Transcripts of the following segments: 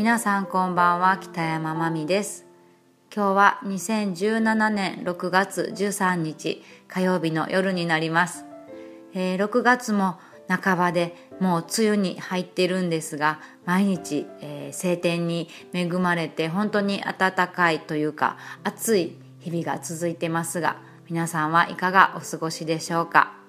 皆さんこんばんは北山まみです。今日は2017年6月13日火曜日の夜になります、えー、6月も半ばでもう梅雨に入ってるんですが毎日、えー、晴天に恵まれて本当に暖かいというか暑い日々が続いてますが皆さんはいかがお過ごしでしょうか？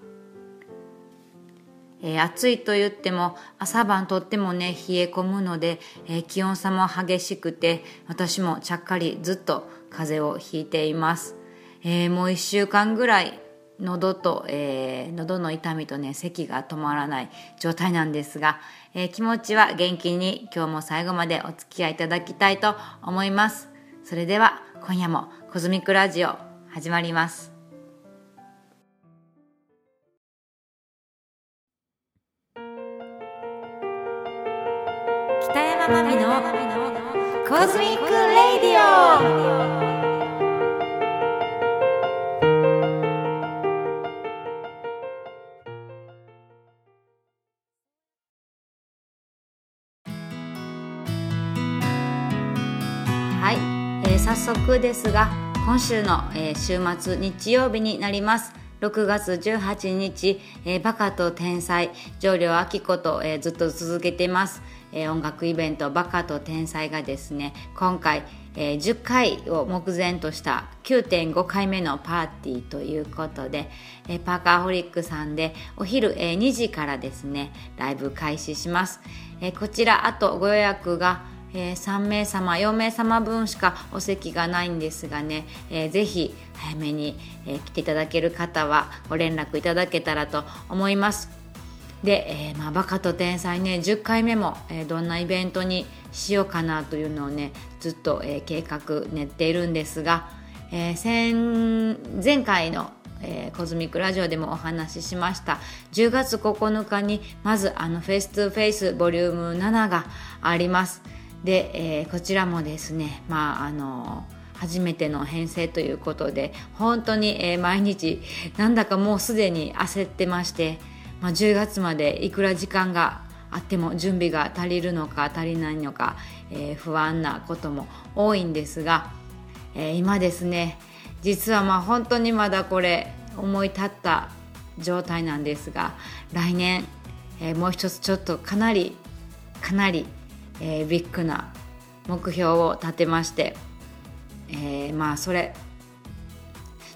えー、暑いと言っても朝晩とってもね冷え込むので、えー、気温差も激しくて私もちゃっかりずっと風邪をひいています、えー、もう1週間ぐらい喉と、えー、喉の痛みとね咳が止まらない状態なんですが、え気持ちは元気に今日も最後までお付き合いいただきたいと思います。それでは今夜もコズミックラジオ始まります。まみのコズミックレイディオ。はい、えー、早速ですが今週の、えー、週末日曜日になります。6月18日、えー、バカと天才上良明子と、えー、ずっと続けています。え、音楽イベント「バカと天才」がですね今回、えー、10回を目前とした9.5回目のパーティーということで、え、パーカーホリックさんでお昼、えー、2時からですねライブ開始します、え、こちらあとご予約がえー、3名様4名様分しかお席がないんですがね、えー、ぜひ早めに、えー、来ていただける方はご連絡いただけたらと思います。で、えー、まあ、バカと天才ね10回目も、えー、どんなイベントにしようかなというのをねずっと、えー、計画練っているんですが、えー、前回の、えー、コズミックラジオでもお話ししました10月9日にまずあのフェイス2フェイスボリューム7があります。で、えー、こちらもですねまああの初めての編成ということで本当に、えー、毎日なんだかもうすでに焦ってましてまあ、10月までいくら時間があっても準備が足りるのか足りないのか、えー、不安なことも多いんですが、えー、今ですね実はまあ本当にまだこれ思い立った状態なんですが来年、えー、もう一つちょっとかなりかなり、えビッグな目標を立てまして、えまあそれ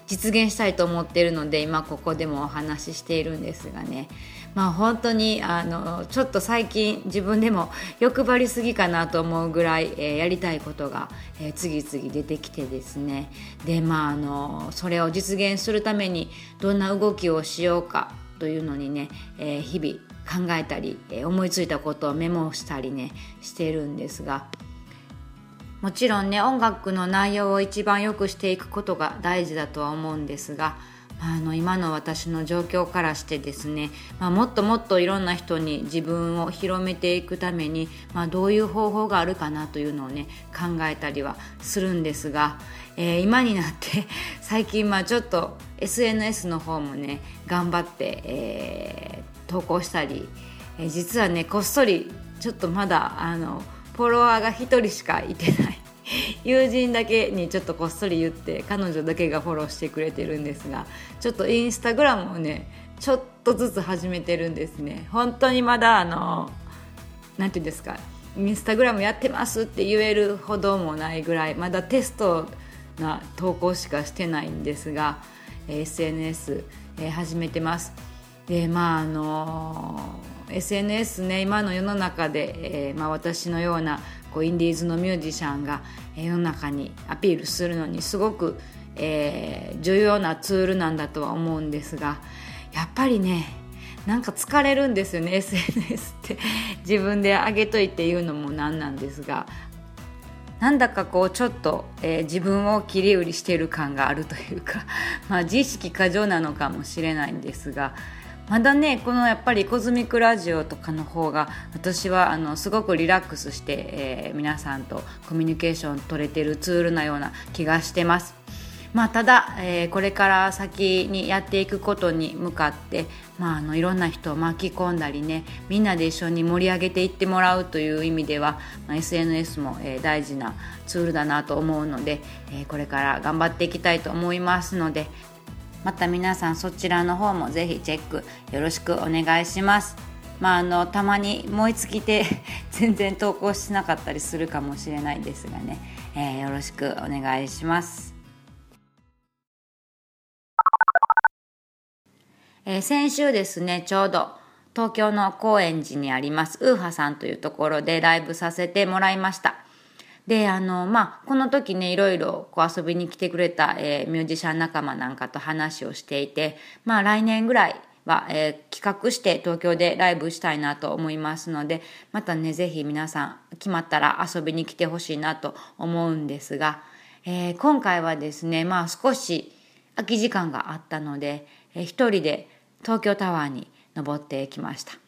実現したいと思っているので今ここでもお話ししているんですがね。まあ本当にあのちょっと最近自分でも欲張りすぎかなと思うぐらい、えー、やりたいことが、えー、次々出てきてですね。でまああのそれを実現するためにどんな動きをしようかというのにね、えー、日々考えたり、え思いついたことをメモしたりねしてるんですが。もちろんね音楽の内容を一番良くしていくことが大事だとは思うんですがあの今の私の状況からしてですね、まあ、もっともっといろんな人に自分を広めていくために、まあ、どういう方法があるかなというのをね考えたりはするんですが、えー、今になって 最近まあちょっと SNS の方もね頑張って、えー、投稿したり、えー、実はねこっそりちょっとまだあのフォロワーが1人しかいてない。友人だけにちょっとこっそり言って彼女だけがフォローしてくれてるんですがちょっとインスタグラムをねちょっとずつ始めてるんですね。本当にまだあの何て言うんですかインスタグラムやってますって言えるほどもないぐらいまだテストな投稿しかしてないんですが SNS、え、始めてます。でまああの SNS ね今の世の中で、えーまあ、私のようなこうインディーズのミュージシャンが世の中にアピールするのにすごく、えー、重要なツールなんだとは思うんですがやっぱりねなんか疲れるんですよね SNS って。自分で上げといて言うのもなんなんですがなんだかこうちょっと、えー、自分を切り売りしている感があるというか、まあ、自意識過剰なのかもしれないんですがまだねこのやっぱりコズミックラジオとかの方が私はあのすごくリラックスして、えー、皆さんとコミュニケーション取れてるツールなような気がしてます。まあ、ただ、えー、これから先にやっていくことに向かって、まあ、あのいろんな人を巻き込んだりねみんなで一緒に盛り上げていってもらうという意味では、まあ、SNS も、えー、大事なツールだなと思うので、えー、これから頑張っていきたいと思いますのでまた皆さんそちらの方もぜひチェックよろしくお願いします。まあ、あのたまに燃え尽きて 全然投稿しなかったりするかもしれないですがね、えー、よろしくお願いします。えー、先週ですねちょうど東京の高円寺にありますウーハさんというところでライブさせてもらいましたであのまあこの時ねいろいろこう遊びに来てくれた、えー、ミュージシャン仲間なんかと話をしていてまあ来年ぐらいは、えー、企画して東京でライブしたいなと思いますのでまたね是非皆さん決まったら遊びに来てほしいなと思うんですが、えー、今回はですねまあ少し空き時間があったので、えー、一人で東京タワーに登ってきました。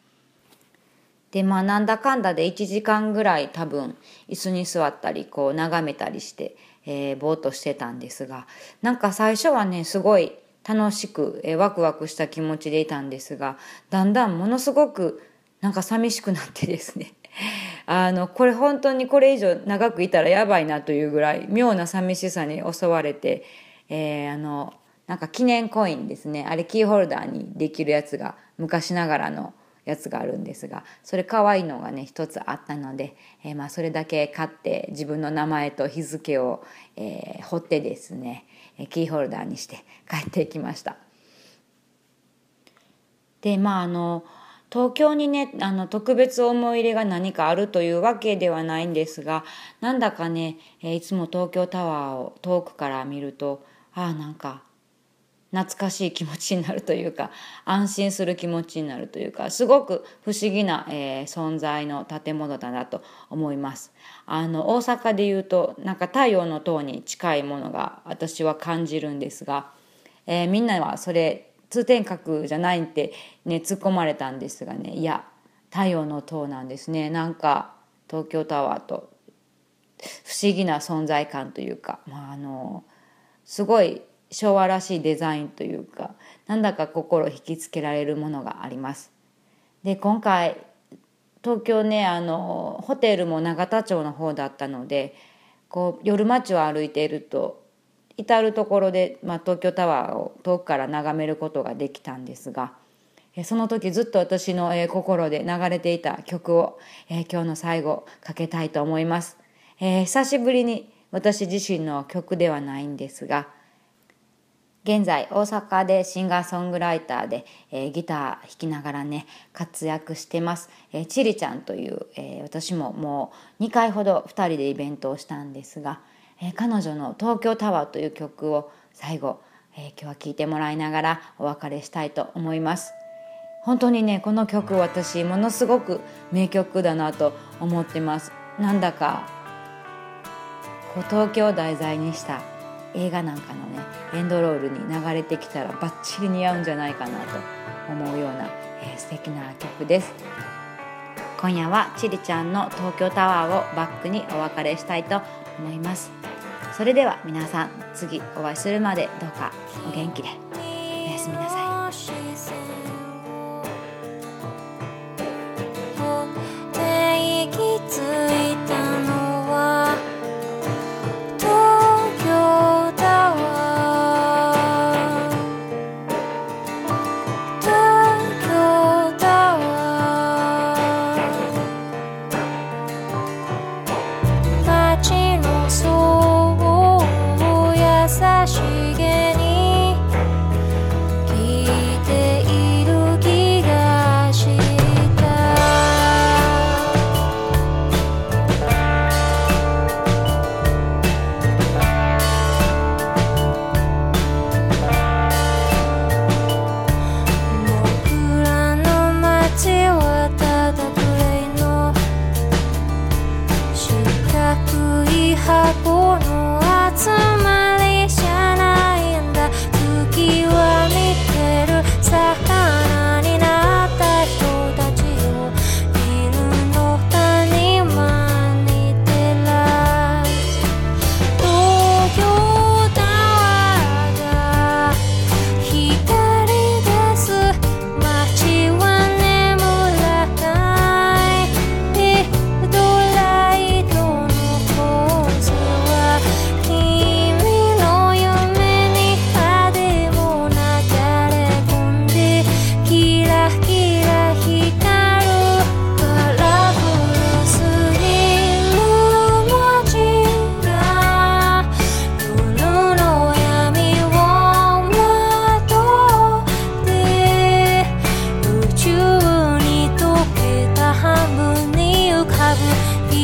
でまあなんだかんだで1時間ぐらい多分椅子に座ったりこう眺めたりして、えー、ぼーっとしてたんですがなんか最初はねすごい楽しく、えー、ワクワクした気持ちでいたんですがだんだんものすごくなんか寂しくなってですね。あのこれ本当にこれ以上長くいたらやばいなというぐらい妙な寂しさに襲われて、えー、あのなんか記念コインですね。あれキーホルダーにできるやつが昔ながらのやつがあるんですがそれ可愛いのがね一つあったので、えー、まあそれだけ買って自分の名前と日付を、えー、彫ってですねキーホルダーにして帰ってきました。でまああの東京にねあの特別思い入れが何かあるというわけではないんですがなんだかねいつも東京タワーを遠くから見るとああなんか懐かしい気持ちになるというか 安心する気持ちになるというかすごく不思議な、えー、存在の建物だなと思います。あの大阪でいうとなんか太陽の塔に近いものが私は感じるんですが、えー、みんなはそれ通天閣じゃないってね突っ込まれたんですがねいや太陽の塔なんですねなんか東京タワーと不思議な存在感というか、まあ、あのすごい昭和らしいデザインというかなんだか心引きつけられるものがあります。で今回東京ねあのホテルも永田町の方だったのでこう夜街を歩いていると至る所で、まあ、東京タワーを遠くから眺めることができたんですがその時ずっと私の、え心で流れていた曲を、え今日の最後かけたいと思います、えー、久しぶりに私自身の曲ではないんですが現在大阪でシンガーソングライターで、えー、ギター弾きながらね活躍してます、えー、チリちゃんという、えー、私ももう2回ほど2人でイベントをしたんですが、え彼女の「東京タワー」という曲を最後、え今日は聴いてもらいながらお別れしたいと思います。本当にねこの曲私ものすごく名曲だなと思ってます。なんだかこう東京題材にした映画なんかのねエンドロールに流れてきたらバッチリ似合うんじゃないかなと思うような、えー、素敵な曲です。今夜はちりちゃんの東京タワーをバックにお別れしたいと思います。それでは皆さん次お会いするまでどうかお元気で。おやすみなさい。つい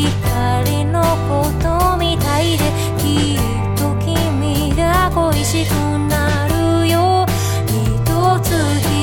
光のことみたいできっと君が恋しくなるよ。一つ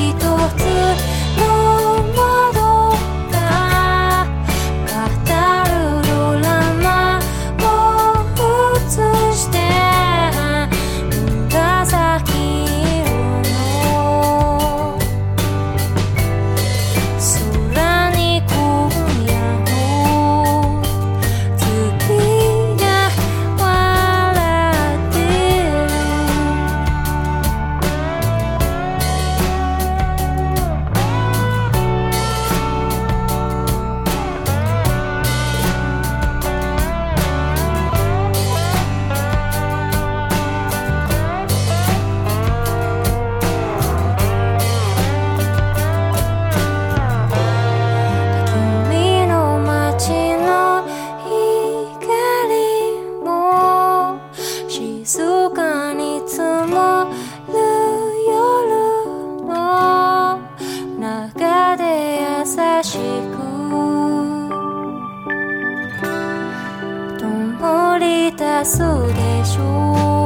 そうでしょう。